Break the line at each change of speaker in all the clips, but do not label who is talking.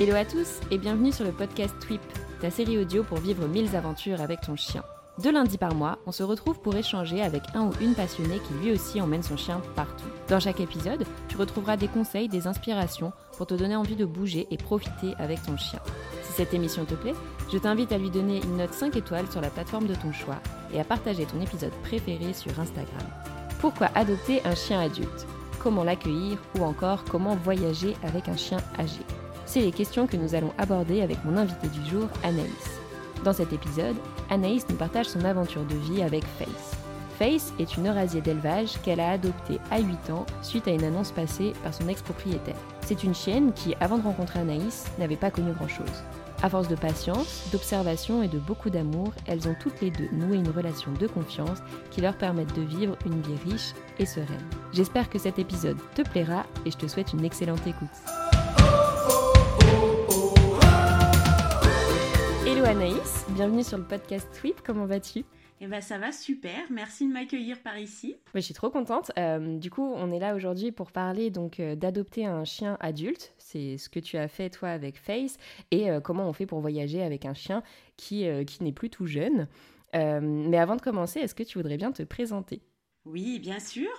Hello à tous et bienvenue sur le podcast Tweep, ta série audio pour vivre mille aventures avec ton chien. Deux lundis par mois, on se retrouve pour échanger avec un ou une passionnée qui lui aussi emmène son chien partout. Dans chaque épisode, tu retrouveras des conseils, des inspirations pour te donner envie de bouger et profiter avec ton chien. Si cette émission te plaît, je t'invite à lui donner une note 5 étoiles sur la plateforme de ton choix et à partager ton épisode préféré sur Instagram. Pourquoi adopter un chien adulte? Comment l'accueillir ou encore comment voyager avec un chien âgé C'est les questions que nous allons aborder avec mon invité du jour, Anaïs. Dans cet épisode, Anaïs nous partage son aventure de vie avec Face. Face est une eurasier d'élevage qu'elle a adoptée à 8 ans suite à une annonce passée par son ex-propriétaire. C'est une chienne qui, avant de rencontrer Anaïs, n'avait pas connu grand-chose. À force de patience, d'observation et de beaucoup d'amour, elles ont toutes les deux noué une relation de confiance qui leur permettent de vivre une vie riche et sereine. J'espère que cet épisode te plaira et je te souhaite une excellente écoute. Hello Anaïs, bienvenue sur le podcast Tweet, comment vas-tu?
Eh ben ça va super, merci de m'accueillir par ici.
je suis trop contente. Euh, du coup, on est là aujourd'hui pour parler donc euh, d'adopter un chien adulte. C'est ce que tu as fait toi avec Face et euh, comment on fait pour voyager avec un chien qui, qui n'est plus tout jeune. mais avant de commencer, est-ce que tu voudrais bien te présenter?
Oui, bien sûr.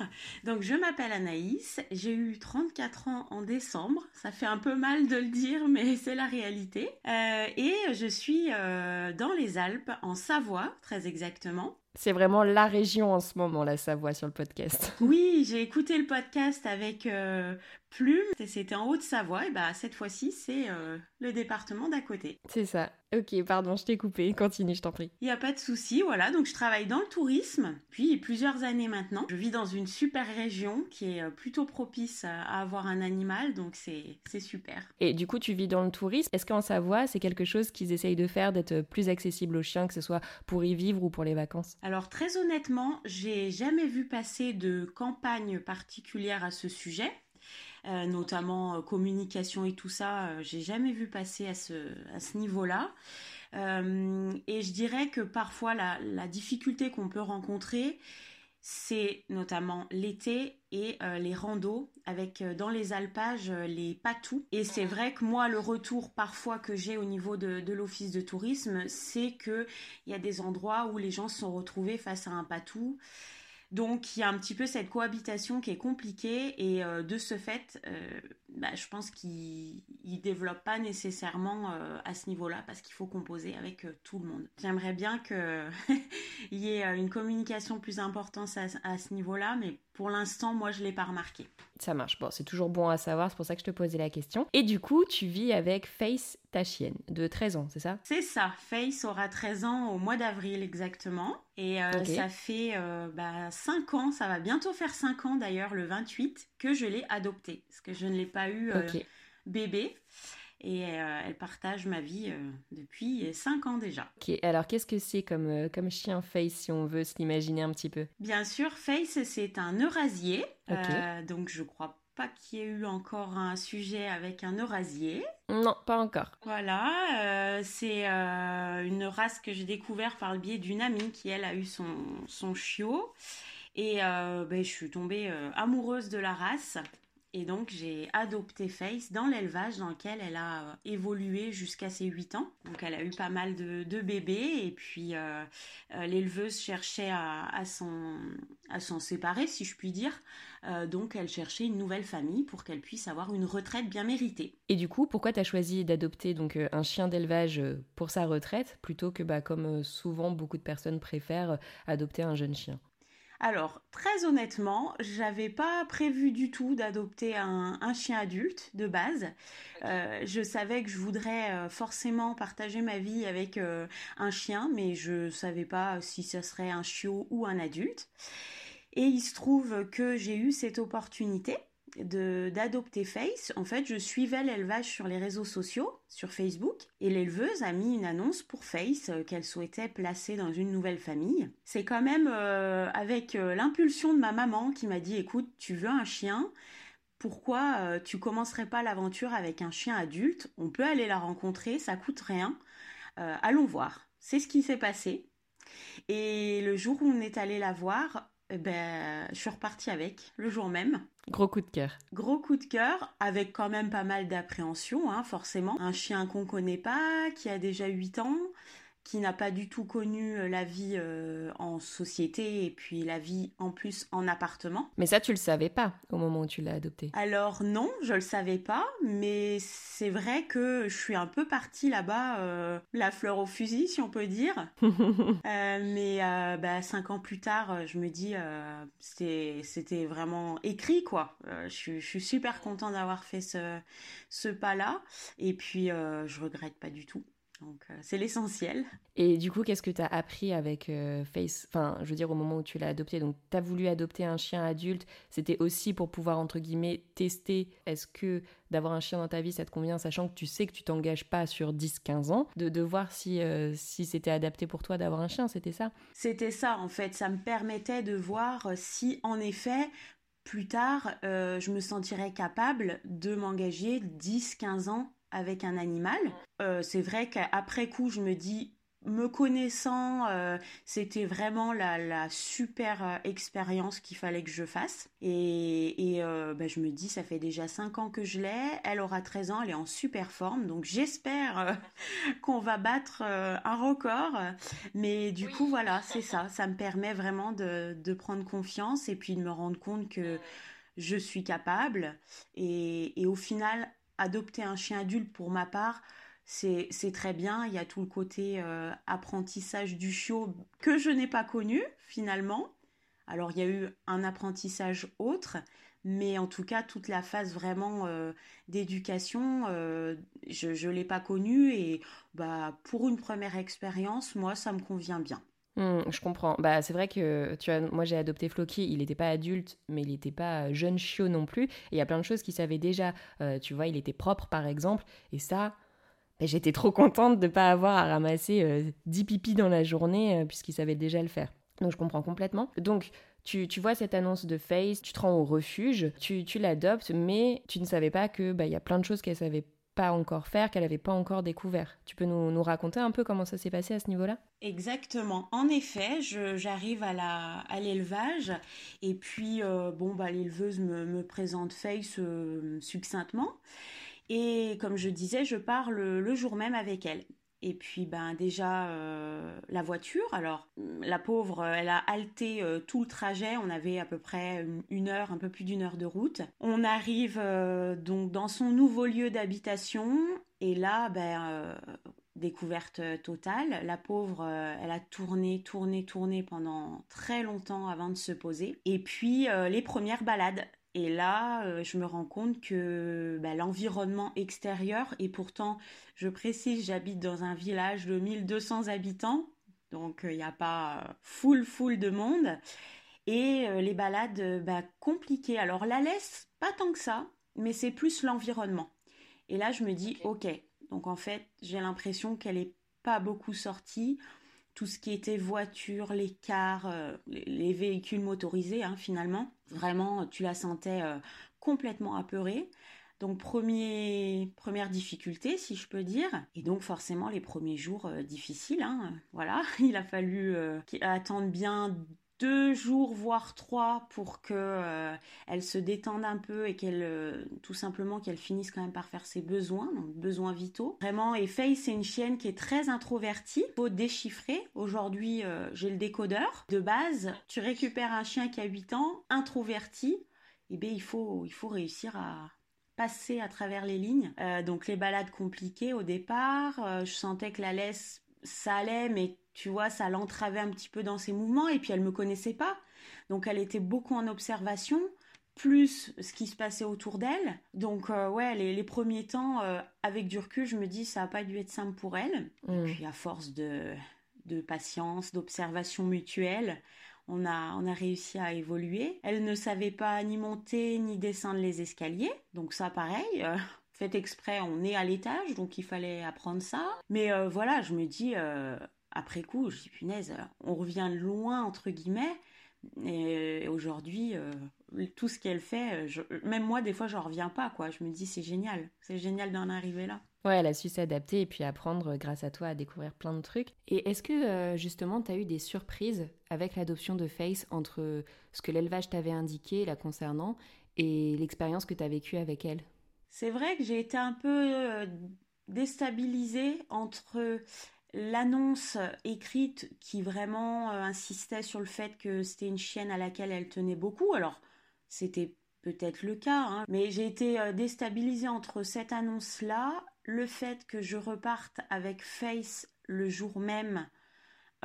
Donc, je m'appelle Anaïs. J'ai eu 34 ans en décembre. Ça fait un peu mal de le dire, mais c'est la réalité. Euh, et je suis euh, dans les Alpes, en Savoie, très exactement.
C'est vraiment la région en ce moment, la Savoie, sur le podcast.
Oui, j'ai écouté le podcast avec euh, Plume. C'était en Haute-Savoie. Et bah, cette fois-ci, c'est euh, le département d'à côté.
C'est ça. Ok, pardon, je t'ai coupé. Continue, je t'en prie.
Il n'y a pas de souci. Voilà, donc je travaille dans le tourisme depuis plusieurs années maintenant. Je vis dans une super région qui est euh, plutôt propice à avoir un animal, donc c'est super.
Et du coup, tu vis dans le tourisme. Est-ce qu'en Savoie, c'est quelque chose qu'ils essayent de faire, d'être plus accessible aux chiens, que ce soit pour y vivre ou pour les vacances?
Alors, très honnêtement, j'ai jamais vu passer de campagne particulière à ce sujet. Euh, notamment euh, communication et tout ça, euh, j'ai jamais vu passer à ce, niveau-là. et je dirais que parfois la difficulté qu'on peut rencontrer, c'est notamment l'été et les randos avec dans les alpages les patous. Et c'est vrai que moi le retour parfois que j'ai au niveau de, de l'office de tourisme, c'est que il y a des endroits où les gens se sont retrouvés face à un patou. Donc il y a un petit peu cette cohabitation qui est compliquée et euh, de ce fait, euh, bah, je pense qu'il ne développe pas nécessairement euh, à ce niveau-là parce qu'il faut composer avec tout le monde. J'aimerais bien qu'il y ait une communication plus importante à, ce niveau-là, mais pour l'instant, moi, je ne l'ai pas remarqué.
Ça marche. Bon, c'est toujours bon à savoir, c'est pour ça que je te posais la question. Et du coup, tu vis avec Face, ta chienne, de 13 ans, c'est ça?
C'est ça. Face aura 13 ans au mois d'avril exactement. Et ça fait bah, 5 ans, ça va bientôt faire 5 ans d'ailleurs, le 28, que je l'ai adoptée. Parce que je ne l'ai pas eu euh, bébé. Et euh, elle partage ma vie euh, depuis 5 ans déjà.
Ok, alors qu'est-ce que c'est comme, comme chien Face si on veut se l'imaginer un petit peu?
Bien sûr, Face c'est un eurasier. donc je crois pas qu'il y ait eu encore un sujet avec un eurasier.
Non, pas encore.
Voilà, c'est une race que j'ai découvert par le biais d'une amie qui, elle, a eu son, son chiot. Et ben, je suis tombée amoureuse de la race. Et donc j'ai adopté Face dans l'élevage dans lequel elle a euh, évolué jusqu'à ses 8 ans. Donc elle a eu pas mal de, bébés et puis euh, euh, l'éleveuse cherchait à, s'en séparer si je puis dire. donc elle cherchait une nouvelle famille pour qu'elle puisse avoir une retraite bien méritée.
Et du coup, pourquoi tu as choisi d'adopter donc un chien d'élevage pour sa retraite plutôt que bah, comme souvent beaucoup de personnes préfèrent adopter un jeune chien?
Alors, très honnêtement, j'avais pas prévu du tout d'adopter un, chien adulte de base. Euh, je savais que je voudrais euh, forcément partager ma vie avec euh, un chien, mais je savais pas si ce serait un chiot ou un adulte. Et il se trouve que j'ai eu cette opportunité d'adopter Face, en fait, je suivais l'élevage sur les réseaux sociaux, sur Facebook, et l'éleveuse a mis une annonce pour Face euh, qu'elle souhaitait placer dans une nouvelle famille. C'est quand même euh, avec euh, l'impulsion de ma maman qui m'a dit écoute, tu veux un chien? Pourquoi tu commencerais pas l'aventure avec un chien adulte? On peut aller la rencontrer, ça coûte rien. allons voir. C'est ce qui s'est passé. Et le jour où on est allé la voir, eh ben, je suis repartie avec le jour même.
Gros coup de cœur.
Gros coup de cœur, avec quand même pas mal d'appréhension, hein, forcément. Un chien qu'on connaît pas, qui a déjà 8 ans, qui n'a pas du tout connu euh, la vie euh, en société et puis la vie en plus en appartement.
Mais ça, tu le savais pas au moment où tu l'as adopté
Alors non, je le savais pas, mais c'est vrai que je suis un peu partie là-bas, euh, la fleur au fusil, si on peut dire. mais bah, cinq ans plus tard, je me dis, c'était vraiment écrit, quoi. Je, je, suis super contente d'avoir fait ce, ce pas-là, et puis je regrette pas du tout. Donc euh, c'est l'essentiel.
Et du coup, qu'est-ce que tu as appris avec euh, Face Enfin, je veux dire, au moment où tu l'as adopté, donc tu as voulu adopter un chien adulte, c'était aussi pour pouvoir, entre guillemets, tester est-ce que d'avoir un chien dans ta vie, ça te convient, sachant que tu sais que tu t'engages pas sur 10-15 ans, de, de voir si, euh, si c'était adapté pour toi d'avoir un chien, c'était ça?
C'était ça, en fait. Ça me permettait de voir si, en effet, plus tard, je me sentirais capable de m'engager 10-15 ans avec un animal. Euh, c'est vrai qu'après coup, je me dis, me connaissant, euh, c'était vraiment la, super euh, expérience qu'il fallait que je fasse. Et, ben, je me dis, ça fait déjà 5 ans que je l'ai, elle aura 13 ans, elle est en super forme, donc j'espère qu'on va battre un record. Mais du coup, voilà, c'est ça, ça me permet vraiment de, de, prendre confiance et puis de me rendre compte que je suis capable. Et, et au final, adopter un chien adulte pour ma part, c'est très bien. Il y a tout le côté euh, apprentissage du chiot que je n'ai pas connu finalement. Alors il y a eu un apprentissage autre, mais en tout cas toute la phase vraiment euh, d'éducation, euh, je ne l'ai pas connue et bah, pour une première expérience, moi ça me convient bien.
Mmh, je comprends. Bah, c'est vrai que tu moi j'ai adopté Floki, il n'était pas adulte, mais il n'était pas jeune chiot non plus. Et il y a plein de choses qu'il savait déjà. Euh, tu vois, il était propre par exemple. Et ça, bah, j'étais trop contente de ne pas avoir à ramasser euh, 10 pipis dans la journée, euh, puisqu'il savait déjà le faire. Donc je comprends complètement. Donc tu, vois cette annonce de Face, tu te rends au refuge, tu, tu l'adoptes, mais tu ne savais pas que bah, y a plein de choses qu'elle savait pas encore faire, qu'elle n'avait pas encore découvert. Tu peux nous, raconter un peu comment ça s'est passé à ce niveau-là?
Exactement. En effet, j'arrive à l'élevage et puis euh, bon bah l'éleveuse me, présente Face euh, succinctement et comme je disais, je pars le jour même avec elle. Et puis ben déjà euh, la voiture. Alors la pauvre, elle a halté euh, tout le trajet. On avait à peu près une heure, un peu plus d'une heure de route. On arrive euh, donc dans son nouveau lieu d'habitation et là, ben découverte totale. La pauvre, elle a tourné, tourné, tourné pendant très longtemps avant de se poser. Et puis les premières balades. Et là, euh, je me rends compte que bah, l'environnement extérieur, et pourtant, je précise, j'habite dans un village de 1200 habitants, donc il n'y a pas full, full de monde. Et euh, les balades, bah, compliquées. Alors la laisse, pas tant que ça, mais c'est plus l'environnement. Et là, je me dis, ok, donc en fait, j'ai l'impression qu'elle n'est pas beaucoup sortie tout ce qui était voiture, les cars, euh, les, véhicules motorisés, hein, finalement. Vraiment, tu la sentais euh, complètement apeurée. Donc premier, première difficulté, si je peux dire. Et donc forcément les premiers jours euh, difficiles. Hein. Voilà, il a fallu attendre bien deux jours voire trois pour que euh, elle se détende un peu et qu'elle euh, tout simplement qu'elle finisse quand même par faire ses besoins donc besoins vitaux. Vraiment et Faye c'est une chienne qui est très introvertie. Faut déchiffrer. Aujourd'hui euh, j'ai le décodeur. De base tu récupères un chien qui a 8 ans introverti et eh bien il faut il faut réussir à passer à travers les lignes. Donc les balades compliquées au départ je sentais que la laisse ça allait mais tu vois, ça l'entravait un petit peu dans ses mouvements et puis elle me connaissait pas. Donc elle était beaucoup en observation, plus ce qui se passait autour d'elle. Donc euh, ouais, les, premiers temps, euh, avec du recul, je me dis ça n'a pas dû être simple pour elle. Et mm. puis à force de, de patience, d'observation mutuelle, on a, on a réussi à évoluer. Elle ne savait pas ni monter ni descendre les escaliers. Donc ça pareil. Euh, fait exprès, on est à l'étage, donc il fallait apprendre ça. Mais voilà, je me dis, après coup, je dis punaise, on revient loin entre guillemets. Et aujourd'hui, euh, tout ce qu'elle fait, même moi, des fois, j'en reviens pas, quoi. Je me dis, c'est génial. C'est génial d'en arriver là.
Ouais, elle a su s'adapter et puis apprendre grâce à toi à découvrir plein de trucs. Et est-ce que justement tu as eu des surprises avec l'adoption de Face entre ce que l'élevage t'avait indiqué la concernant et l'expérience que tu as vécue avec elle?
C'est vrai que j'ai été un peu déstabilisée entre l'annonce écrite qui vraiment euh, insistait sur le fait que c'était une chienne à laquelle elle tenait beaucoup. Alors, c'était peut-être le cas, hein, mais j'ai été euh, déstabilisée entre cette annonce-là, le fait que je reparte avec Face le jour même,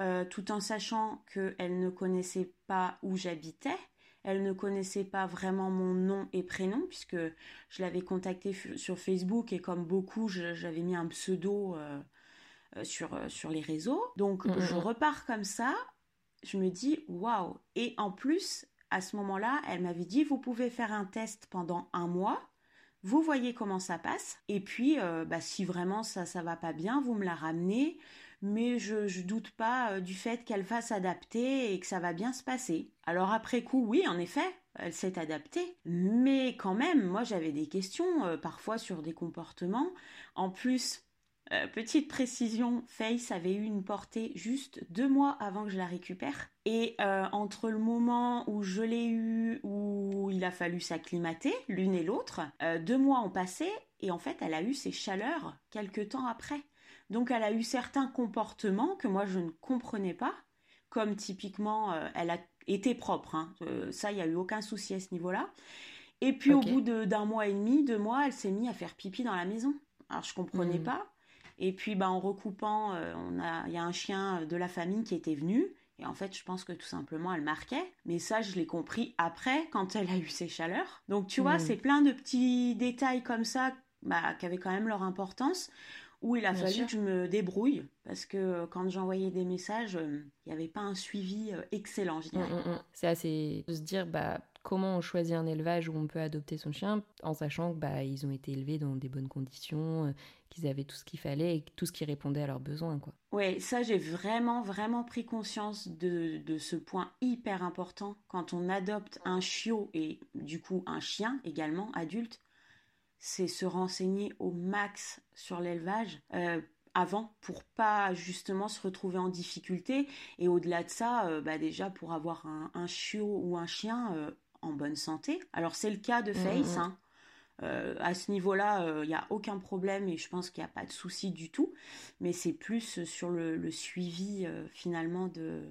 euh, tout en sachant qu'elle ne connaissait pas où j'habitais. Elle ne connaissait pas vraiment mon nom et prénom puisque je l'avais contactée sur Facebook et comme beaucoup, j'avais mis un pseudo euh, sur, euh, sur les réseaux. Donc je repars comme ça, je me dis waouh. Et en plus, à ce moment-là, elle m'avait dit vous pouvez faire un test pendant un mois. Vous voyez comment ça passe. Et puis, euh, bah, si vraiment ça ça va pas bien, vous me la ramenez. Mais je, doute pas du fait qu'elle va s'adapter et que ça va bien se passer. Alors après coup, oui, en effet, elle s'est adaptée. Mais quand même, moi j'avais des questions parfois sur des comportements. En plus, euh, petite précision, Face avait eu une portée juste deux mois avant que je la récupère. Et euh, entre le moment où je l'ai eu, où il a fallu s'acclimater, l'une et l'autre, euh, deux mois ont passé et en fait elle a eu ses chaleurs quelques temps après. Donc elle a eu certains comportements que moi je ne comprenais pas, comme typiquement elle a été propre, hein. ça il n'y a eu aucun souci à ce niveau-là. Et puis au bout d'un mois et demi, deux mois, elle s'est mise à faire pipi dans la maison. Alors je comprenais hmm. pas. Et puis, bah, en recoupant, euh, on a, il y a un chien de la famille qui était venu. Et en fait, je pense que tout simplement, elle marquait. Mais ça, je l'ai compris après, quand elle a eu ses chaleurs. Donc, tu vois, hmm. c'est plein de petits détails comme ça bah, qui avaient quand même leur importance, où il a fallu que je me débrouille. Parce que quand j'envoyais des messages, euh, il n'y avait pas un suivi euh, excellent, je dirais.
Hmm, hmm, c'est assez de se dire, bah, comment on choisit un élevage où on peut adopter son chien en sachant que bah, ils ont été élevés dans des bonnes conditions, euh, qu'ils avaient tout ce qu'il fallait et tout ce qui répondait à leurs besoins. Quoi.
Ouais, ça j'ai vraiment vraiment pris conscience de, de, ce point hyper important quand on adopte un chiot et du coup un chien également adulte, c'est se renseigner au max sur l'élevage. Euh, avant pour pas justement se retrouver en difficulté et au-delà de ça euh, bah déjà pour avoir un, un chiot ou un chien en bonne santé. Alors c'est le cas de mmh, Face. Hein. Euh, à ce niveau-là, il euh, n'y a aucun problème et je pense qu'il n'y a pas de souci du tout. Mais c'est plus sur le, suivi euh, finalement de,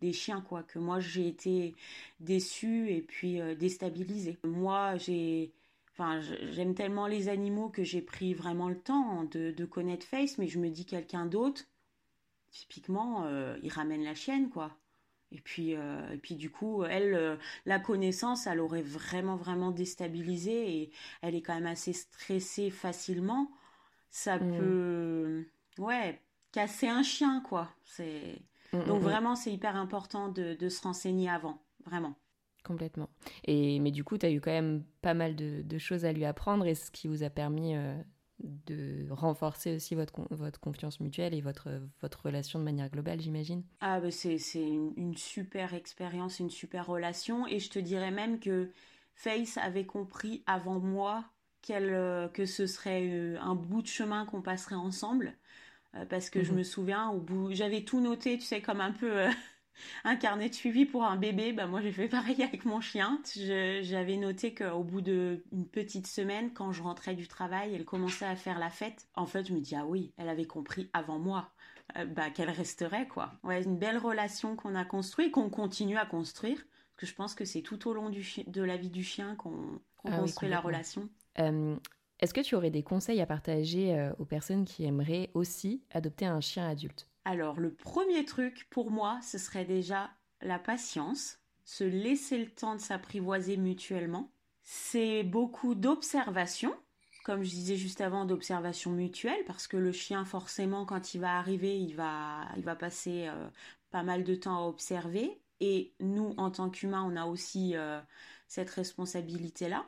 des chiens quoi que moi j'ai été déçue et puis déstabilisée. Moi j'ai Enfin, j'aime tellement les animaux que j'ai pris vraiment le temps de, de, connaître Face, mais je me dis quelqu'un d'autre, typiquement, il ramène la chienne, quoi. Et puis, euh, et puis du coup, elle, euh, la connaissance, elle aurait vraiment, vraiment déstabilisé et elle est quand même assez stressée facilement. Ça mm. peut, ouais, casser un chien, quoi. C'est mm, donc mm, vraiment, c'est hyper important de, de, se renseigner avant, vraiment.
Complètement. Et mais du coup, tu as eu quand même pas mal de, de, choses à lui apprendre et ce qui vous a permis euh, de renforcer aussi votre, votre confiance mutuelle et votre, votre relation de manière globale, j'imagine.
Ah, bah c'est, une, une, super expérience, une super relation. Et je te dirais même que Face avait compris avant moi euh, que ce serait euh, un bout de chemin qu'on passerait ensemble. Parce que je mhm. me souviens, au bout, j'avais tout noté, tu sais, comme un peu un carnet de suivi pour un bébé, bah moi j'ai fait pareil avec mon chien. J'avais noté qu'au bout d'une petite semaine, quand je rentrais du travail, elle commençait à faire la fête. En fait, je me dis ah oui, elle avait compris avant moi. Euh, bah, qu'elle resterait quoi. Ouais, une belle relation qu'on a construite, qu'on continue à construire, parce que je pense que c'est tout au long du de la vie du chien qu'on ah construit la relation.
Euh, est-ce que tu aurais des conseils à partager euh, aux personnes qui aimeraient aussi adopter un chien adulte?
Alors, le premier truc pour moi, ce serait déjà la patience, se laisser le temps de s'apprivoiser mutuellement. C'est beaucoup d'observation, comme je disais juste avant, d'observation mutuelle, parce que le chien, forcément, quand il va arriver, il va, il va passer euh, pas mal de temps à observer. Et nous, en tant qu'humains, on a aussi euh, cette responsabilité-là.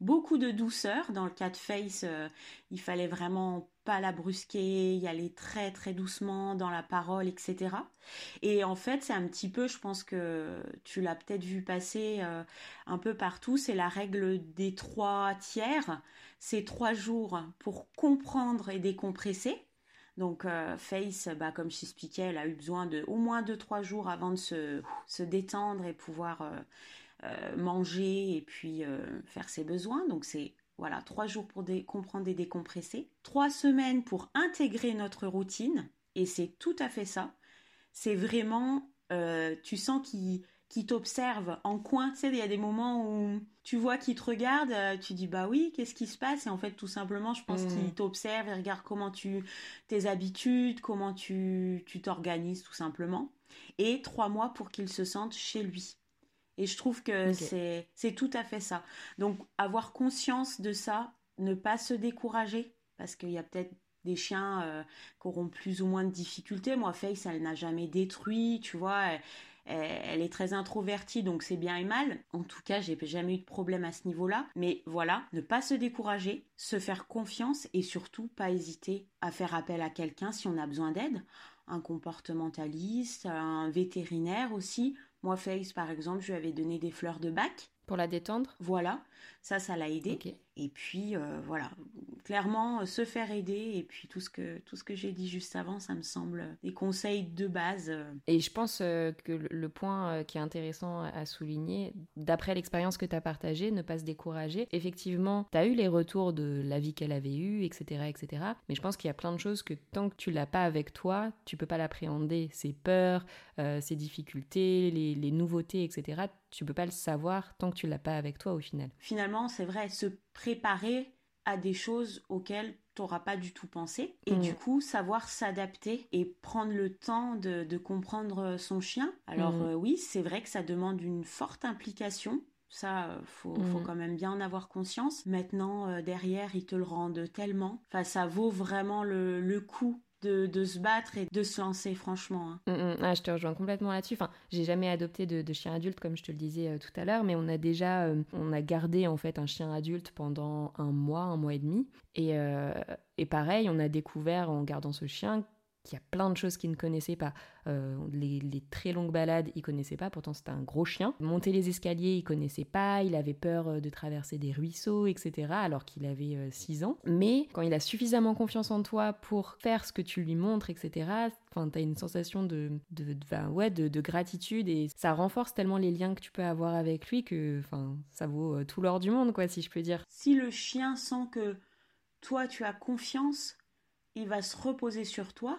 beaucoup de douceur. Dans le cas de Face, euh, il fallait vraiment pas la brusquer, y aller très très doucement dans la parole, etc. Et en fait, c'est un petit peu, je pense que tu l'as peut-être vu passer euh, un peu partout, c'est la règle des trois tiers. C'est trois jours pour comprendre et décompresser. Donc euh, Face, bah, comme je t'expliquais, elle a eu besoin de au moins deux trois jours avant de se, se détendre et pouvoir euh, manger et puis faire ses besoins. Donc c'est voilà, trois jours pour comprendre et décompresser. Trois semaines pour intégrer notre routine. Et c'est tout à fait ça. C'est vraiment, euh, tu sens qu'il t'observe en coin. Tu sais, il y a des moments où tu vois qu'il te regarde, euh, tu dis bah oui, qu'est-ce qui se passe? Et en fait, tout simplement, je pense mmh. qu'il t'observe et regarde comment tu, tes habitudes, comment tu, tu t'organises tout simplement. Et trois mois pour qu'il se sente chez lui. Et je trouve que c'est tout à fait ça. Donc, avoir conscience de ça, ne pas se décourager, parce qu'il y a peut-être des chiens euh, qui auront plus ou moins de difficultés. Moi, Face, elle n'a jamais détruit, tu vois. Elle, est très introvertie, donc c'est bien et mal. En tout cas, j'ai jamais eu de problème à ce niveau-là. Mais voilà, ne pas se décourager, se faire confiance et surtout pas hésiter à faire appel à quelqu'un si on a besoin d'aide. Un comportementaliste, un vétérinaire aussi, moi, Face, par exemple, je lui avais donné des fleurs de bac.
Pour la détendre?
Voilà, ça, ça l'a aidé. Et puis, euh, voilà, clairement, euh, se faire aider. Et puis, tout ce que, tout ce que j'ai dit juste avant, ça me semble des conseils de base. Euh.
Et je pense que le point qui est intéressant à souligner, d'après l'expérience que tu as partagée, ne pas se décourager. Effectivement, tu as eu les retours de la vie qu'elle avait eue, etc., etc. Mais je pense qu'il y a plein de choses que tant que tu l'as pas avec toi, tu peux pas l'appréhender. Ses peurs, ses difficultés, les, les nouveautés, etc. Tu peux pas le savoir tant que tu l'as pas avec toi au final.
Finalement, c'est vrai, se préparer à des choses auxquelles tu n'auras pas du tout pensé et mm. du coup savoir s'adapter et prendre le temps de, comprendre son chien. Alors mm. euh, oui, c'est vrai que ça demande une forte implication. Ça, euh, faut, faut mm. quand même bien en avoir conscience. Maintenant, euh, derrière, ils te le rendent tellement. Enfin, ça vaut vraiment le, le coup de, se battre et de se lancer, franchement. Hein.
Mm, mm. ah, je te rejoins complètement là-dessus. Enfin, j'ai jamais adopté de, chien adulte, comme je te le disais euh, tout à l'heure, mais on a déjà, euh, on a gardé en fait un chien adulte pendant un mois, un mois et demi. Et, euh, et pareil, on a découvert en gardant ce chien qu'il y a plein de choses qu'il ne connaissait pas. Euh, les, très longues balades, il connaissait pas, pourtant c'était un gros chien. Monter les escaliers, il connaissait pas, il avait peur euh, de traverser des ruisseaux, etc. alors qu'il avait 6 euh, ans. Mais quand il a suffisamment confiance en toi pour faire ce que tu lui montres, etc., enfin, as une sensation de, de, ouais, de, gratitude et ça renforce tellement les liens que tu peux avoir avec lui que enfin, ça vaut tout l'or du monde, quoi, si je peux dire.
Si le chien sent que toi tu as confiance, il va se reposer sur toi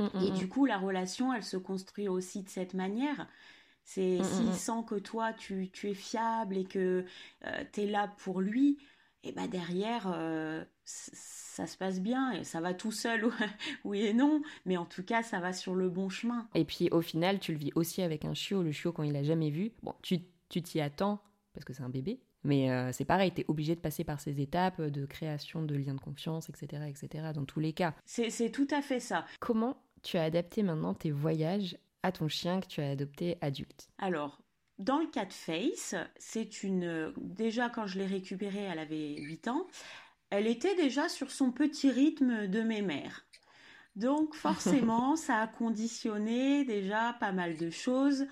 Mm, et mm, du mm. coup, la relation, elle se construit aussi de cette manière. C'est s'il sent que toi, tu, es fiable et que euh, tu es là pour lui, et ben derrière, euh, ça se passe bien et ça va tout seul, oui et non, mais en tout cas, ça va sur le bon chemin.
Et puis au final, tu le vis aussi avec un chiot, le chiot quand il a jamais vu. Bon, tu t'y attends parce que c'est un bébé, mais euh, c'est pareil, tu es obligé de passer par ces étapes de création de liens de confiance, etc., etc., dans tous les cas.
C'est tout à fait ça.
Comment tu as adapté maintenant tes voyages à ton chien que tu as adopté adulte
Alors, dans le cas de Face, c'est une. Déjà, quand je l'ai récupérée, elle avait 8 ans. Elle était déjà sur son petit rythme de mémère. Donc, forcément, ça a conditionné déjà pas mal de choses.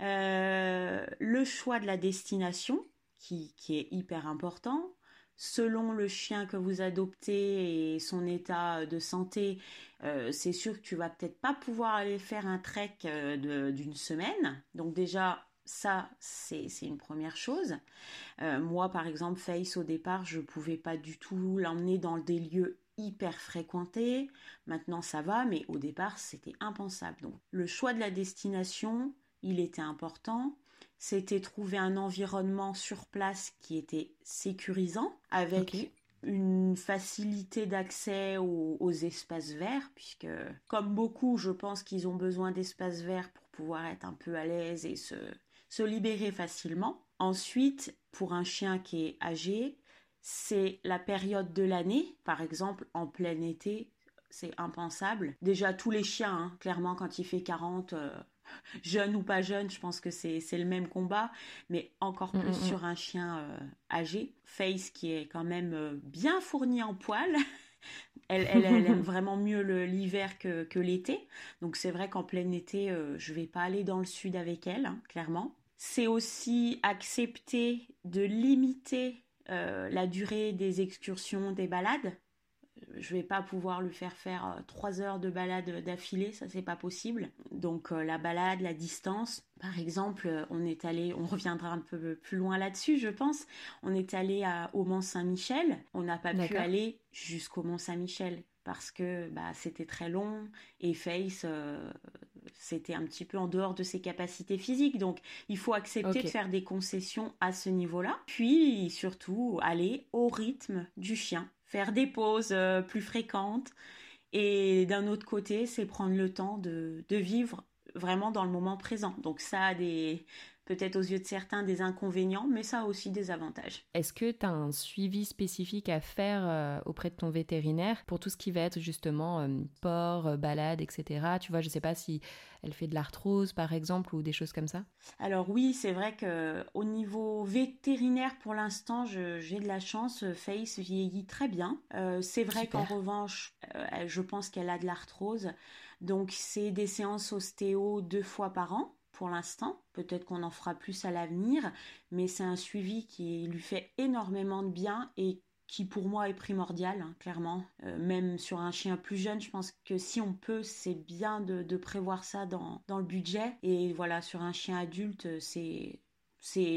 Euh, le choix de la destination, qui, qui est hyper important selon le chien que vous adoptez et son état de santé, euh, c'est sûr que tu vas peut-être pas pouvoir aller faire un trek euh, d'une semaine. Donc déjà, ça, c'est une première chose. Euh, moi, par exemple, Face, au départ, je pouvais pas du tout l'emmener dans des lieux hyper fréquentés. Maintenant, ça va, mais au départ, c'était impensable. Donc, le choix de la destination, il était important c'était trouver un environnement sur place qui était sécurisant, avec une facilité d'accès aux, espaces verts, puisque comme beaucoup, je pense qu'ils ont besoin d'espaces verts pour pouvoir être un peu à l'aise et se, se libérer facilement. Ensuite, pour un chien qui est âgé, c'est la période de l'année, par exemple en plein été, c'est impensable. Déjà tous les chiens, hein, clairement quand il fait 40, jeune ou pas jeune, je pense que c'est le même combat, mais encore mm, plus mm, mm. sur un chien euh, âgé. Face qui est quand même euh, bien fourni en poils. Elle, elle, aime vraiment mieux l'hiver que, que l'été. Donc c'est vrai qu'en plein été, je je vais pas aller dans le sud avec elle, hein, clairement. C'est aussi accepter de limiter la durée des excursions, des balades je vais pas pouvoir lui faire faire euh, trois heures de balade d'affilée, ça c'est pas possible. Donc euh, la balade, la distance, par exemple, euh, on est allé, on reviendra un peu plus loin là-dessus, je pense. On est allé au Mont Saint-Michel, on n'a pas pu aller jusqu'au Mont Saint-Michel parce que bah, c'était très long et Face c'était un petit peu en dehors de ses capacités physiques. Donc, il faut accepter de faire des concessions à ce niveau-là. Puis, surtout, aller au rythme du chien faire des pauses euh, plus fréquentes. Et d'un autre côté, c'est prendre le temps de, de, vivre vraiment dans le moment présent. Donc ça a des, peut-être aux yeux de certains des inconvénients, mais ça a aussi des avantages.
Est-ce que tu as un suivi spécifique à faire euh, auprès de ton vétérinaire pour tout ce qui va être justement euh, port, euh, balade, etc. Tu vois, je ne sais pas si elle fait de l'arthrose par exemple ou des choses comme ça.
Alors oui, c'est vrai que au niveau vétérinaire pour l'instant, j'ai de la chance. Face vieillit très bien. c'est vrai qu'en revanche, je pense qu'elle a de l'arthrose. Donc c'est des séances ostéo deux fois par an pour l'instant. Peut-être qu'on en fera plus à l'avenir, mais c'est un suivi qui lui fait énormément de bien et qui pour moi est primordial, hein, clairement. Euh, même sur un chien plus jeune, je pense que si on peut, c'est bien de, prévoir ça dans, le budget. Et voilà, sur un chien adulte, c'est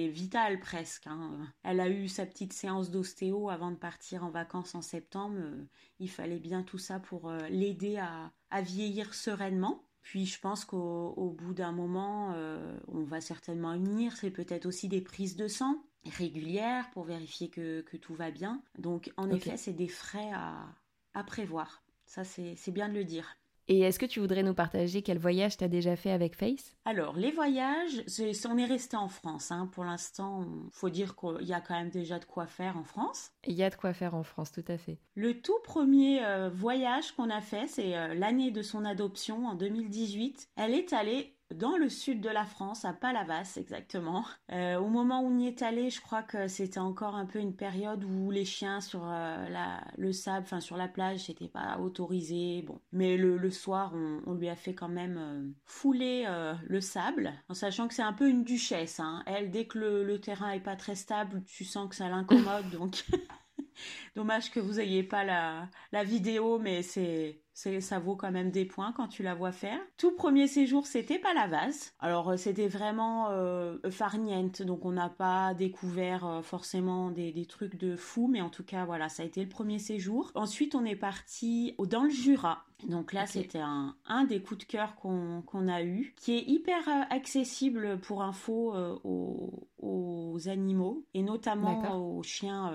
vital presque. Hein. Elle a eu sa petite séance d'ostéo avant de partir en vacances en septembre. Euh, il fallait bien tout ça pour euh, l'aider à, vieillir sereinement. Puis je pense qu'au bout d'un moment, euh, on va certainement venir. C'est peut-être aussi des prises de sang régulières pour vérifier que, tout va bien. Donc en effet, c'est des frais à prévoir. Ça, c'est bien de le dire.
Et est-ce que tu voudrais nous partager quel voyage tu as déjà fait avec Face
Alors, les voyages, on est resté en France. Hein. Pour l'instant, il faut dire qu'il y a quand même déjà de quoi faire en France.
Il y a de quoi faire en France, tout à fait.
Le tout premier euh, voyage qu'on a fait, c'est euh, l'année de son adoption en 2018. Elle est allée dans le sud de la France, à Palavas exactement. Euh, au moment où on y est allé, je crois que c'était encore un peu une période où les chiens sur euh, la, le sable, enfin sur la plage, c'était pas autorisé. Bon, mais le, soir, on, lui a fait quand même euh, fouler le sable, en sachant que c'est un peu une duchesse. Hein. Elle, dès que le, le terrain est pas très stable, tu sens que ça l'incommode, donc. Dommage que vous ayez pas la, la vidéo, mais c'est ça vaut quand même des points quand tu la vois faire. Tout premier séjour, c'était pas la vase. Alors euh, c'était vraiment euh, farniente, donc on n'a pas découvert euh, forcément des, des, trucs de fou, mais en tout cas voilà, ça a été le premier séjour. Ensuite, on est parti dans le Jura. Donc là, c'était un, un, des coups de cœur qu'on a eu, qui est hyper accessible pour info aux, aux, animaux et notamment aux chiens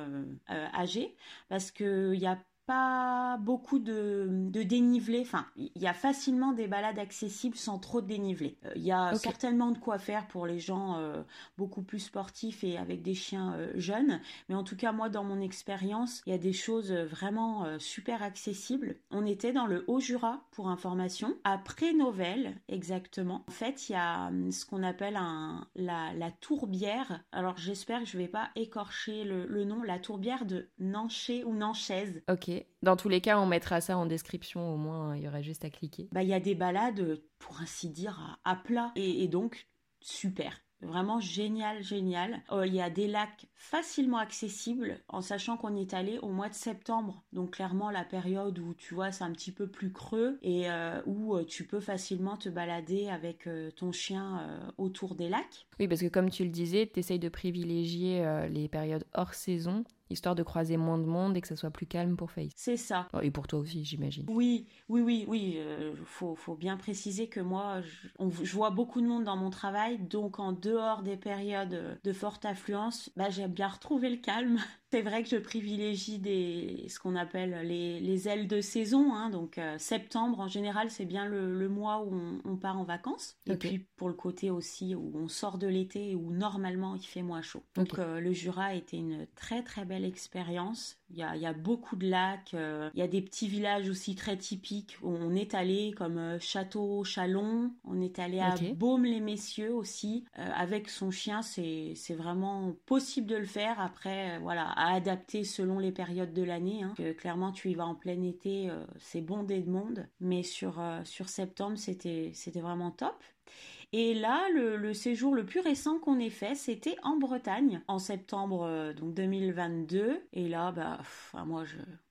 âgés, parce qu'il y a pas beaucoup de, de dénivelé. Enfin, il y a facilement des balades accessibles sans trop de dénivelé. Euh, il y a certainement de quoi faire pour les gens euh, beaucoup plus sportifs et avec des chiens euh, jeunes. Mais en tout cas, moi, dans mon expérience, il y a des choses vraiment super accessibles. On était dans le Haut-Jura pour information, après Novelle exactement. En fait, il y a hum, ce qu'on appelle un, la, la tourbière. Alors, j'espère que je vais pas écorcher le, le nom. La tourbière de Nanché ou Nanchaise.
Ok. Dans tous les cas, on mettra ça en description, au moins il y aurait juste à cliquer.
Bah, il y a des balades, pour ainsi dire, à, plat. Et, donc, super. Vraiment génial, génial. Euh, il y a des lacs facilement accessibles en sachant qu'on est allé au mois de septembre. Donc clairement la période où tu vois c'est un petit peu plus creux et euh, où euh, tu peux facilement te balader avec ton chien autour des lacs.
Oui parce que comme tu le disais, tu essayes de privilégier les périodes hors saison histoire de croiser moins de monde et que ça soit plus calme pour Face.
C'est ça.
Oh, et pour toi aussi, j'imagine.
Oui, oui, oui, oui. Euh, faut, faut, bien préciser que moi, je, je, vois beaucoup de monde dans mon travail, donc en dehors des périodes de forte affluence, bah, j'aime bien retrouver le calme. C'est vrai que je privilégie des, ce qu'on appelle les, les, ailes de saison. Hein. donc euh, septembre, en général, c'est bien le, mois où on, part en vacances. Et puis pour le côté aussi où on sort de l'été et où normalement il fait moins chaud. Donc euh, le Jura était une très très belle expérience. Il y, a, y a, beaucoup de lacs, euh, il y a des petits villages aussi très typiques où on est allé comme Château Chalon, on est allé à Baume-les-Messieurs aussi. avec son chien, c'est vraiment possible de le faire. Après, voilà, à adapter selon les périodes de l'année. Hein. clairement, tu y vas en plein été, euh, c'est bondé de monde. Mais sur, euh, sur septembre, c'était vraiment top. Et là, le, séjour le plus récent qu'on ait fait, c'était en Bretagne, en septembre euh, donc 2022. Et là, bah, moi,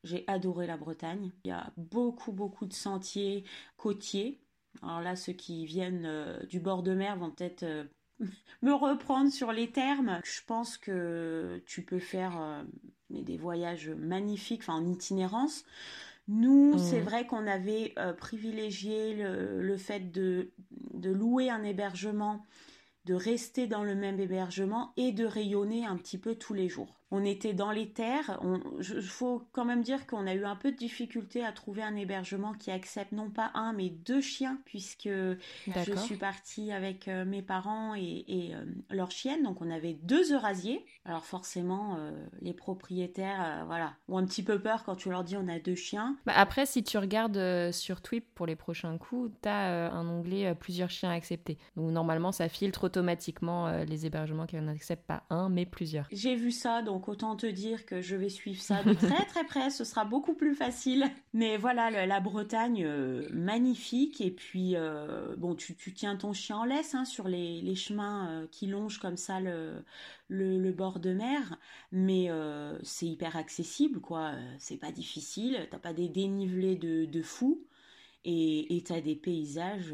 j'ai adoré la Bretagne. Il y a beaucoup, beaucoup de sentiers côtiers. Alors là, ceux qui viennent du bord de mer vont peut-être me reprendre sur les termes. Je pense que tu peux faire euh, des voyages magnifiques, enfin en itinérance. Nous, mmh. c'est vrai qu'on avait euh, privilégié le, fait de, de, louer un hébergement, de rester dans le même hébergement et de rayonner un petit peu tous les jours on était dans les terres. Il faut quand même dire qu'on a eu un peu de difficulté à trouver un hébergement qui accepte non pas un mais deux chiens puisque je suis partie avec euh, mes parents et, euh, leur chienne. Donc on avait deux Eurasiers. Alors forcément, euh, les propriétaires voilà, ont un petit peu peur quand tu leur dis on a deux chiens.
Bah, après, si tu regardes sur Twip pour les prochains coups, tu as un onglet plusieurs chiens acceptés. Donc normalement, ça filtre automatiquement les hébergements qui n'acceptent pas un mais plusieurs.
J'ai vu ça, donc donc autant te dire que je vais suivre ça de très très près, ce sera beaucoup plus facile. Mais voilà, la Bretagne, euh, magnifique. Et puis, euh, bon, tu, tiens ton chien en laisse hein, sur les, chemins euh, qui longent comme ça le, le, bord de mer. Mais c'est hyper accessible, quoi. C'est pas difficile, t'as pas des dénivelés de, de fou. Et t'as des paysages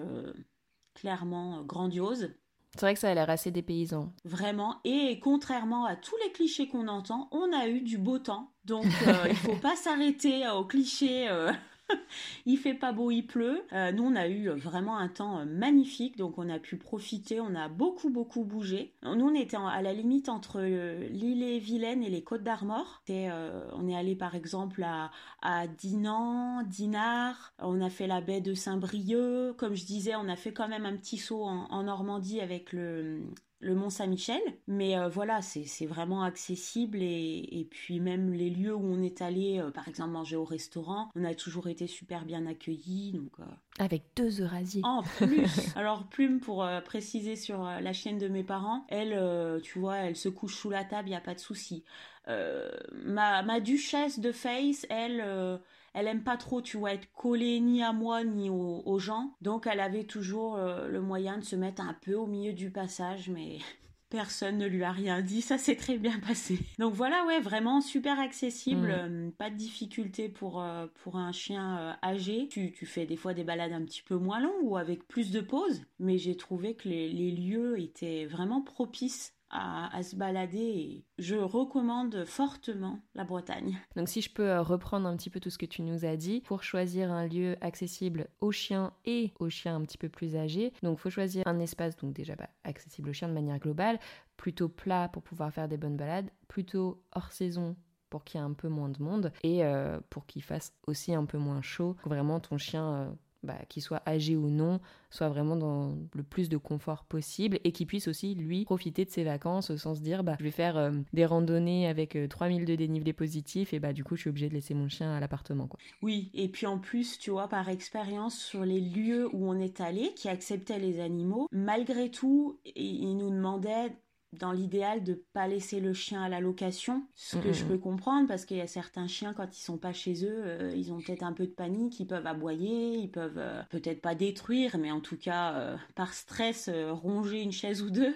clairement grandioses.
C'est vrai que ça a l'air assez dépaysant.
Vraiment. Et contrairement à tous les clichés qu'on entend, on a eu du beau temps. Donc, euh, il faut pas s'arrêter aux clichés. Euh, il fait pas beau, il pleut. Euh, nous, on a eu vraiment un temps euh, magnifique, donc on a pu profiter, on a beaucoup, beaucoup bougé. Nous, on était à la limite entre euh, l'île et Vilaine et les Côtes d'Armor. on est allé par exemple à, à Dinan, Dinard, on a fait la baie de Saint-Brieuc. Comme je disais, on a fait quand même un petit saut en Normandie avec le, le Mont Saint-Michel. Mais euh, voilà, c'est vraiment accessible et, puis même les lieux où on est allé, euh, par exemple manger au restaurant, on a toujours été super bien accueillis. Donc, euh,
Avec deux Eurasies.
En plus Alors Plume, pour préciser sur la chienne de mes parents, elle, tu vois, elle se couche sous la table, il n'y a pas de souci. ma, ma duchesse de Face, elle elle aime pas trop, tu vois, être collée ni à moi ni aux, gens. Donc elle avait toujours euh, le moyen de se mettre un peu au milieu du passage, mais personne ne lui a rien dit, ça s'est très bien passé. Donc voilà, ouais, vraiment super accessible, mm. euh, pas de difficulté pour, euh, pour un chien âgé. Tu, tu, fais des fois des balades un petit peu moins longues ou avec plus de pauses, mais j'ai trouvé que les, les lieux étaient vraiment propices à, se balader et je recommande fortement la Bretagne.
Donc si je peux euh, reprendre un petit peu tout ce que tu nous as dit, pour choisir un lieu accessible aux chiens et aux chiens un petit peu plus âgés, donc faut choisir un espace donc déjà pas accessible aux chiens de manière globale, plutôt plat pour pouvoir faire des bonnes balades, plutôt hors saison pour qu'il y ait un peu moins de monde et euh, pour qu'il fasse aussi un peu moins chaud. Vraiment ton chien euh, bah, qu'il soit âgé ou non, soit vraiment dans le plus de confort possible et qu'il puisse aussi, lui, profiter de ses vacances sans se dire, bah, je vais faire euh, des randonnées avec 3000 euh, de dénivelé positif et bah, du coup, je suis obligée de laisser mon chien à l'appartement.
Oui, et puis en plus, tu vois, par expérience, sur les lieux où on est allé, qui acceptaient les animaux, malgré tout, ils nous demandaient dans l'idéal de pas laisser le chien à la location, ce que je peux comprendre parce qu'il y a certains chiens quand ils sont pas chez eux, euh, ils ont peut-être un peu de panique, ils peuvent aboyer, ils peuvent euh, peut-être pas détruire, mais en tout cas euh, par stress ronger une chaise ou deux.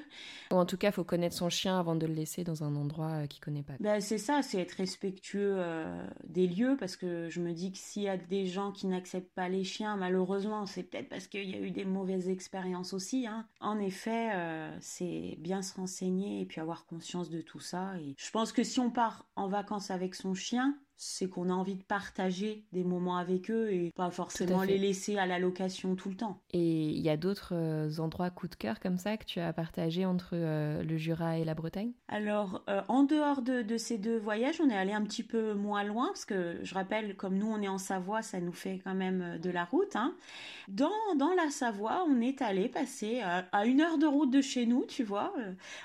Ou en tout cas, faut connaître son chien avant de le laisser dans un endroit qu'il connaît pas.
Ben, c'est ça, c'est être respectueux des lieux parce que je me dis que s'il y a des gens qui n'acceptent pas les chiens, malheureusement, c'est peut-être parce qu'il y a eu des mauvaises expériences aussi. Hein. En effet, c'est bien se renseigner et puis avoir conscience de tout ça. Et je pense que si on part en vacances avec son chien, c'est qu'on a envie de partager des moments avec eux et pas forcément les laisser à la location tout le temps.
Et il y a d'autres euh, endroits coup de cœur comme ça que tu as partagé entre euh, le Jura et la Bretagne?
Alors, euh, en dehors de, ces deux voyages, on est allé un petit peu moins loin parce que je rappelle, comme nous on est en Savoie, ça nous fait quand même de la route. Hein. Dans, dans la Savoie, on est allé passer à une heure de route de chez nous, tu vois.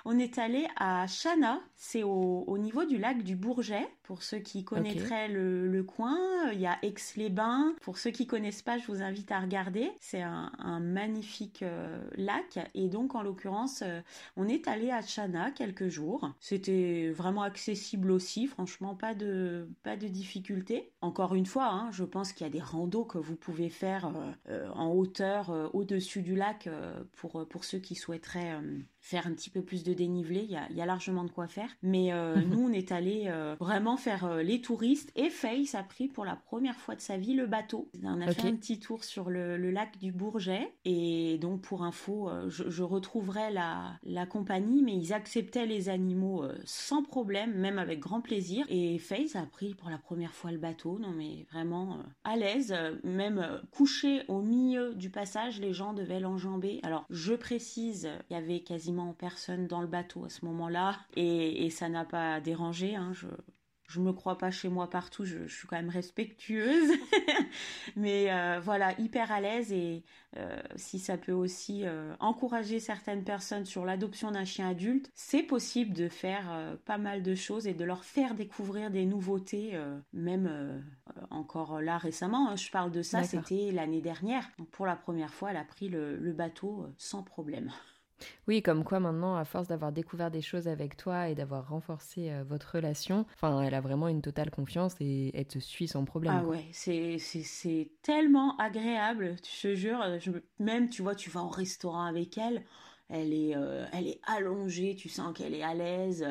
on est allé à Chana, c'est au, au, niveau du lac du Bourget, pour ceux qui connaîtraient le, coin. Il y a Aix-les-Bains. Pour ceux qui connaissent pas, je vous invite à regarder. C'est un, magnifique euh, lac. Et donc, en l'occurrence, euh, on est allé à Chana quelques jours. C'était vraiment accessible aussi. Franchement, pas de, pas de difficulté. Encore une fois, hein, je pense qu'il y a des randos que vous pouvez faire euh, en hauteur au-dessus du lac pour, pour ceux qui souhaiteraient faire un petit peu plus de dénivelé, il y a, y a largement de quoi faire. Mais nous, on est allé vraiment faire les touristes et Face a pris pour la première fois de sa vie le bateau. On a fait un petit tour sur le, le, lac du Bourget et donc pour info, je, je, retrouverai la, la compagnie, mais ils acceptaient les animaux sans problème, même avec grand plaisir. Et Face a pris pour la première fois le bateau, non mais vraiment à l'aise, même couché au milieu du passage, les gens devaient l'enjamber. Alors je précise, il y avait quasiment personne dans le bateau à ce moment-là et, ça n'a pas dérangé. Hein, je, je me crois pas chez moi partout, je, suis quand même respectueuse. Mais euh, voilà, hyper à l'aise et euh, si ça peut aussi euh, encourager certaines personnes sur l'adoption d'un chien adulte, c'est possible de faire pas mal de choses et de leur faire découvrir des nouveautés, même encore là récemment. Hein, je parle de ça, c'était l'année dernière. Donc pour la première fois, elle a pris le bateau sans problème.
Oui, comme quoi maintenant, à force d'avoir découvert des choses avec toi et d'avoir renforcé euh, votre relation, enfin, elle a vraiment une totale confiance et elle te suit sans problème.
Ah ouais, c'est tellement agréable, je te jure. même, tu vois, tu vas au restaurant avec elle, elle est, euh, elle est allongée, tu sens qu'elle est à l'aise.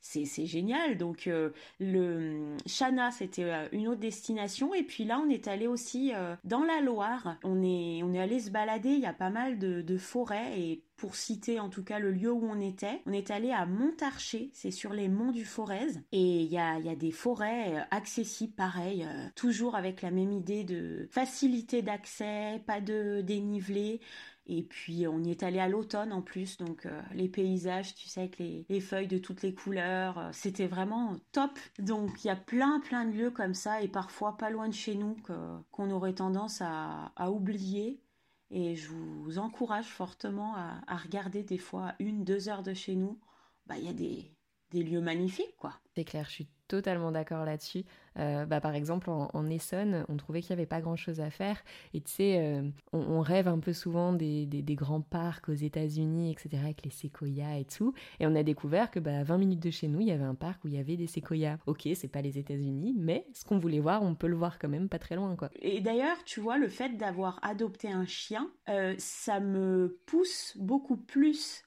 C'est génial. Donc euh, le Chana, c'était euh, une autre destination. Et puis là, on est allé aussi euh, dans la Loire. On est, on est allé se balader. Il y a pas mal de, de forêts. Et pour citer en tout cas le lieu où on était, on est allé à Montarcher. C'est sur les monts du Forez. Et il y a, y a des forêts accessibles, pareil. toujours avec la même idée de facilité d'accès, pas de dénivelé. Et puis on y est allé à l'automne en plus, donc euh, les paysages, tu sais, avec les, feuilles de toutes les couleurs, euh, c'était vraiment top. Donc il y a plein plein de lieux comme ça et parfois pas loin de chez nous qu'on aurait tendance à, oublier. Et je vous encourage fortement à, regarder des fois une, deux heures de chez nous. Bah il y a des, des lieux magnifiques quoi.
C'est clair, je suis totalement d'accord là-dessus. Euh, bah, par exemple, en, Essonne, on trouvait qu'il n'y avait pas grand-chose à faire. Et tu sais, euh, on, rêve un peu souvent des, grands parcs aux États-Unis, etc., avec les séquoias et tout. Et on a découvert que bah, à 20 minutes de chez nous, il y avait un parc où il y avait des séquoias. Ok, c'est pas les États-Unis, mais ce qu'on voulait voir, on peut le voir quand même pas très loin, quoi.
Et d'ailleurs, tu vois, le fait d'avoir adopté un chien, euh, ça me pousse beaucoup plus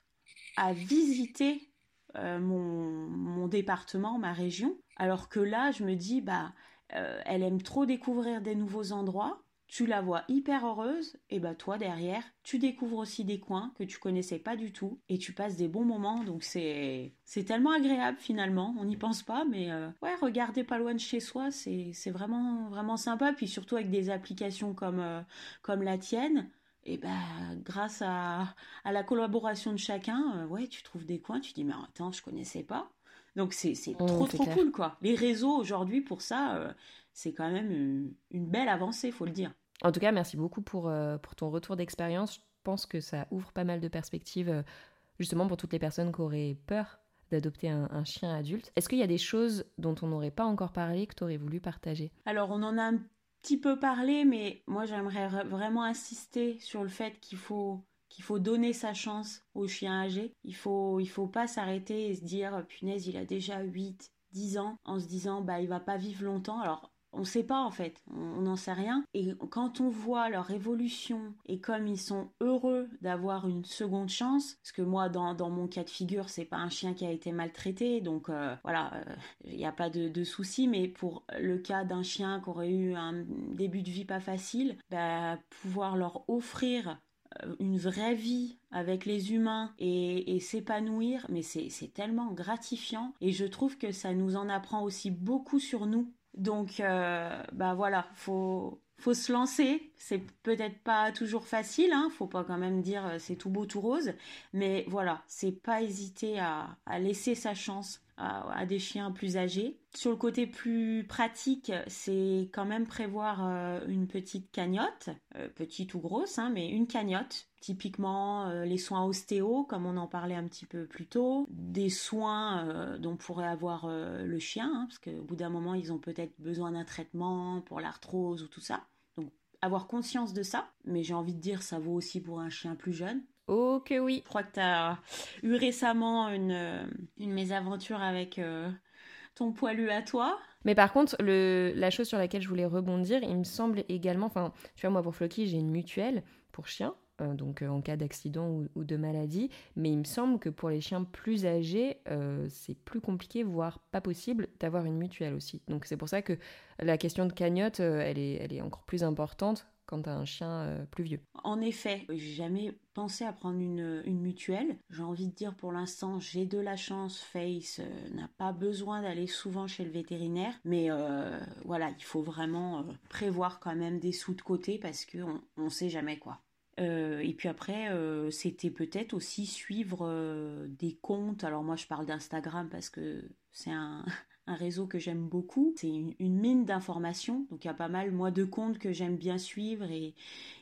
à visiter mon, département, ma région. Alors que là, je me dis, bah, euh, elle aime trop découvrir des nouveaux endroits. Tu la vois hyper heureuse, et bah toi derrière, tu découvres aussi des coins que tu connaissais pas du tout, et tu passes des bons moments. Donc c'est c'est tellement agréable finalement. On n'y pense pas, mais euh, ouais, regarder pas loin de chez soi, c'est vraiment vraiment sympa. Puis surtout avec des applications comme comme la tienne et ben grâce à, à, la collaboration de chacun, euh, ouais, tu trouves des coins, tu dis mais attends, je connaissais pas. Donc c'est mmh, trop trop cool quoi. Les réseaux aujourd'hui pour ça, euh, c'est quand même une, belle avancée, faut le dire.
En tout cas, merci beaucoup pour, euh, pour ton retour d'expérience. Je pense que ça ouvre pas mal de perspectives justement pour toutes les personnes qui auraient peur d'adopter un, un, chien adulte. Est-ce qu'il y a des choses dont on n'aurait pas encore parlé que tu aurais voulu partager?
Alors on en a un petit peu parlé, mais moi j'aimerais vraiment insister sur le fait qu'il faut qu'il faut donner sa chance aux chiens âgés. Il faut il faut pas s'arrêter et se dire punaise, il a déjà 8 10 ans en se disant bah il va pas vivre longtemps. Alors on sait pas en fait, on n'en sait rien. Et quand on voit leur évolution et comme ils sont heureux d'avoir une seconde chance, parce que moi dans, dans mon cas de figure c'est pas un chien qui a été maltraité, donc euh, voilà, il euh, n'y a pas de, souci. Mais pour le cas d'un chien qui aurait eu un début de vie pas facile, bah, pouvoir leur offrir une vraie vie avec les humains et, s'épanouir, mais c'est tellement gratifiant et je trouve que ça nous en apprend aussi beaucoup sur nous Donc, bah voilà, faut faut se lancer. C'est peut-être pas toujours facile, hein. Faut pas quand même dire c'est tout beau tout rose, mais voilà, c'est pas hésiter à laisser sa chance à, des chiens plus âgés. Sur le côté plus pratique, c'est quand même prévoir euh, une petite cagnotte, euh, petite ou grosse, hein, mais une cagnotte. Typiquement euh, les soins ostéo, comme on en parlait un petit peu plus tôt, des soins dont pourrait avoir le chien, hein, parce qu'au bout d'un moment, ils ont peut-être besoin d'un traitement pour l'arthrose ou tout ça. Donc avoir conscience de ça, mais j'ai envie de dire ça vaut aussi pour un chien plus jeune.
Oh que oui.
Je crois que tu as eu récemment une, une mésaventure avec euh, ton poilu à toi.
Mais par contre, le, la chose sur laquelle je voulais rebondir, il me semble également, enfin, tu vois, moi pour Floki, j'ai une mutuelle pour chiens, euh, donc euh, en cas d'accident ou, de maladie, mais il me semble que pour les chiens plus âgés, c'est plus compliqué, voire pas possible, d'avoir une mutuelle aussi. Donc c'est pour ça que la question de cagnotte, elle, est, elle est encore plus importante quand as un chien euh, plus vieux.
En effet, j'ai jamais pensé à prendre une, mutuelle. J'ai envie de dire pour l'instant, j'ai de la chance. Face euh, n'a pas besoin d'aller souvent chez le vétérinaire, mais euh, voilà, il faut vraiment prévoir quand même des sous de côté parce qu'on ne sait jamais quoi. et puis après, c'était peut-être aussi suivre des comptes. Alors moi, je parle d'Instagram parce que c'est un, un réseau que j'aime beaucoup. C'est une, mine d'informations. Donc il y a pas mal, moi, de comptes que j'aime bien suivre et,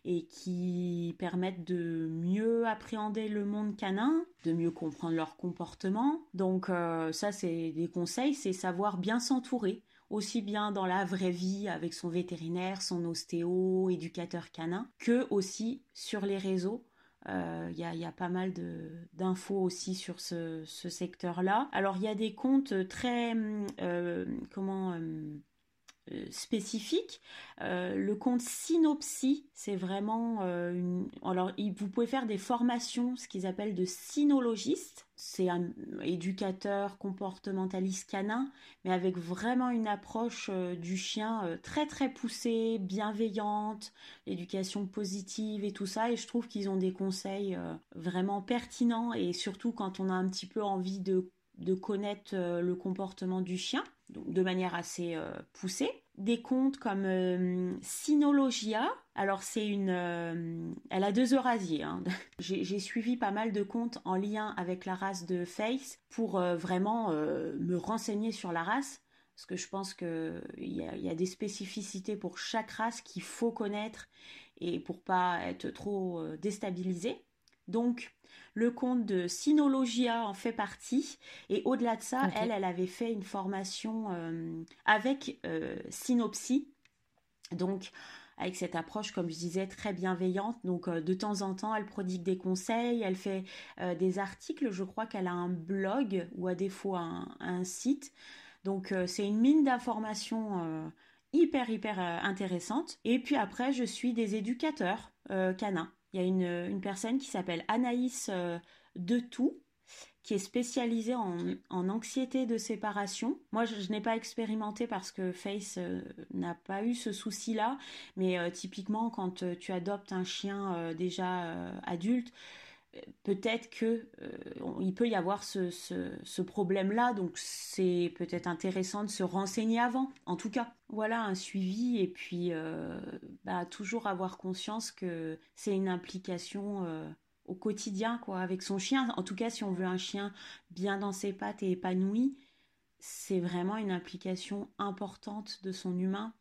et qui permettent de mieux appréhender le monde canin, de mieux comprendre leur comportement. Donc euh, ça, c'est des conseils, c'est savoir bien s'entourer aussi bien dans la vraie vie avec son vétérinaire, son ostéo, éducateur canin, que aussi sur les réseaux il euh, y, a, pas mal d'infos aussi sur ce, secteur-là. Alors il y a des comptes très euh, comment euh, spécifiques. le compte Synopsie, c'est vraiment une. Alors vous pouvez faire des formations, ce qu'ils appellent de synologistes c'est un éducateur comportementaliste canin, mais avec vraiment une approche euh, du chien euh, très très poussée, bienveillante, l'éducation positive et tout ça. Et je trouve qu'ils ont des conseils euh, vraiment pertinents et surtout quand on a un petit peu envie de connaître le comportement du chien, de manière assez poussée des comptes comme euh, Synologia. Alors c'est une, euh, elle a deux Eurasiers. Hein. J'ai suivi pas mal de comptes en lien avec la race de Face pour euh, vraiment me renseigner sur la race. Parce que je pense qu'il y, y a, des spécificités pour chaque race qu'il faut connaître et pour pas être trop déstabilisé. Donc le compte de Synologia en fait partie. Et au-delà de ça, elle, elle avait fait une formation euh, avec euh, Synopsie. Donc, avec cette approche, comme je disais, très bienveillante. Donc, euh, de temps en temps, elle prodigue des conseils, elle fait des articles. Je crois qu'elle a un blog ou à défaut un, un site. Donc, c'est une mine d'informations hyper, hyper intéressante. Et puis après, je suis des éducateurs canins. Il y a une, personne qui s'appelle Anaïs euh, De Tout, qui est spécialisée en, anxiété de séparation. Moi, je, n'ai pas expérimenté parce que Face euh, n'a pas eu ce souci-là, mais euh, typiquement, quand tu adoptes un chien déjà adulte, peut-être que euh, il peut y avoir ce, problème-là, donc c'est peut-être intéressant de se renseigner avant. En tout cas, voilà un suivi et puis euh, bah, toujours avoir conscience que c'est une implication euh, au quotidien, quoi, avec son chien. En tout cas, si on veut un chien bien dans ses pattes et épanoui, c'est vraiment une implication importante de son humain.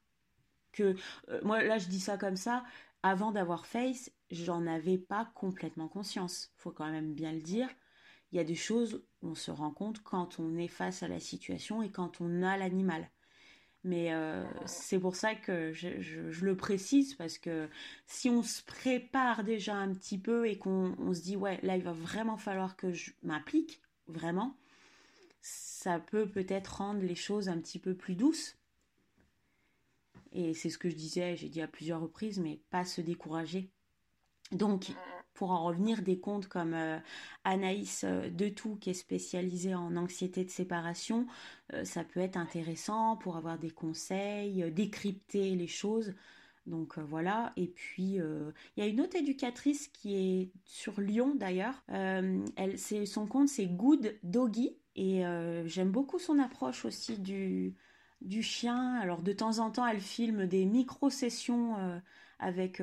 Que moi là, je dis ça comme ça. Avant d'avoir Face, j'en avais pas complètement conscience. Faut quand même bien le dire. Il y a des choses où on se rend compte quand on est face à la situation et quand on a l'animal. Mais euh, c'est pour ça que je, le précise parce que si on se prépare déjà un petit peu et qu'on se dit ouais là il va vraiment falloir que je m'applique vraiment, ça peut peut-être rendre les choses un petit peu plus douces. Et c'est ce que je disais, j'ai dit à plusieurs reprises, mais pas se décourager. Donc, pour en revenir, des comptes comme euh, Anaïs euh, De Tout, qui est spécialisée en anxiété de séparation, euh, ça peut être intéressant pour avoir des conseils, décrypter les choses. Donc voilà, et puis il y a une autre éducatrice qui est sur Lyon d'ailleurs. elle, son compte c'est Good Doggy et j'aime beaucoup son approche aussi du, du chien. Alors de temps en temps, elle filme des micro-sessions avec,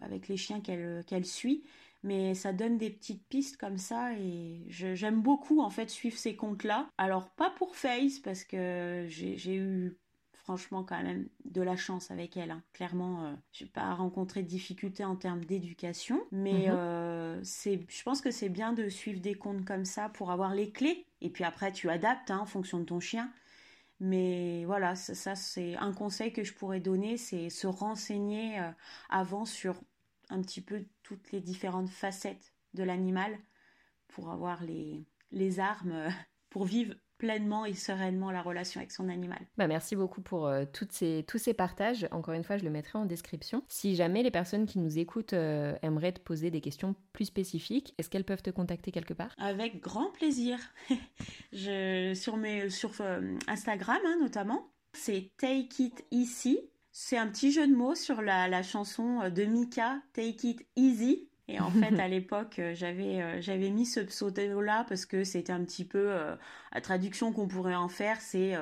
avec les chiens qu'elle qu'elle suit mais ça donne des petites pistes comme ça et j'aime beaucoup en fait suivre ces comptes-là. Alors pas pour Face parce que j'ai eu franchement quand même de la chance avec elle. Hein. Clairement, euh, je n'ai pas rencontré de difficultés en termes d'éducation, mais mhm. euh, c'est, je pense que c'est bien de suivre des comptes comme ça pour avoir les clés. Et puis après, tu adaptes hein, en fonction de ton chien. Mais voilà, ça, c'est un conseil que je pourrais donner, c'est se renseigner euh, avant sur un petit peu toutes les différentes facettes de l'animal pour avoir les, les armes pour vivre pleinement et sereinement la relation avec son animal.
Bah merci beaucoup pour euh, toutes ces, tous ces partages. Encore une fois, je le mettrai en description. Si jamais les personnes qui nous écoutent euh, aimeraient te poser des questions plus spécifiques, est-ce qu'elles peuvent te contacter quelque part?
Avec grand plaisir. je, sur mes, sur euh, Instagram hein, notamment, c'est Take It Easy c'est un petit jeu de mots sur la, chanson de Mika, Take It Easy. Et en fait, à l'époque, euh, j'avais euh, j'avais mis ce pseudo-là parce que c'était un petit peu euh, la traduction qu'on pourrait en faire, c'est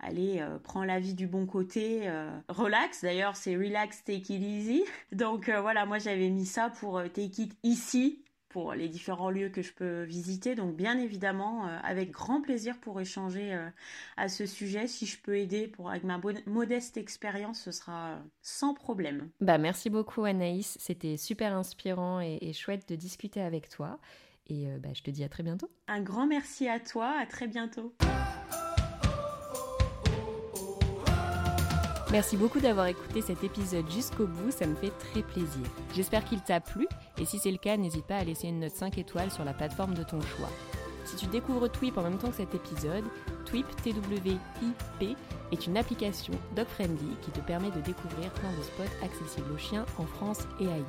allez, prends la vie du bon côté, relax. D'ailleurs, c'est relax, take it easy. Donc voilà, moi j'avais mis ça pour take it ici pour les différents lieux que je peux visiter. Donc bien évidemment, euh, avec grand plaisir pour échanger euh, à ce sujet. Si je peux aider pour, avec ma modeste expérience, ce sera sans problème.
Bah, merci beaucoup Anaïs, c'était super inspirant et, chouette de discuter avec toi. Et euh, bah, je te dis à très bientôt.
Un grand merci à toi, à très bientôt.
Merci beaucoup d'avoir écouté cet épisode jusqu'au bout, ça me fait très plaisir. J'espère qu'il t'a plu et si c'est le cas, n'hésite pas à laisser une note 5 étoiles sur la plateforme de ton choix. Si tu découvres Twip en même temps que cet épisode, Twip T-W-I-P est une application dog-friendly qui te permet de découvrir plein de spots accessibles aux chiens en France et ailleurs.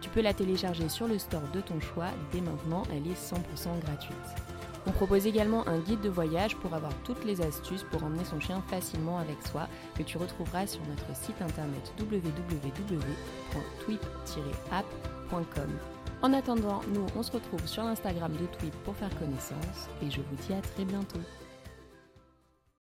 Tu peux la télécharger sur le store de ton choix, dès maintenant elle est 100% gratuite. On propose également un guide de voyage pour avoir toutes les astuces pour emmener son chien facilement avec soi que tu retrouveras sur notre site internet www.twip-app.com. En attendant, nous on se retrouve sur l'Instagram de Twip pour faire connaissance et je vous dis à très bientôt.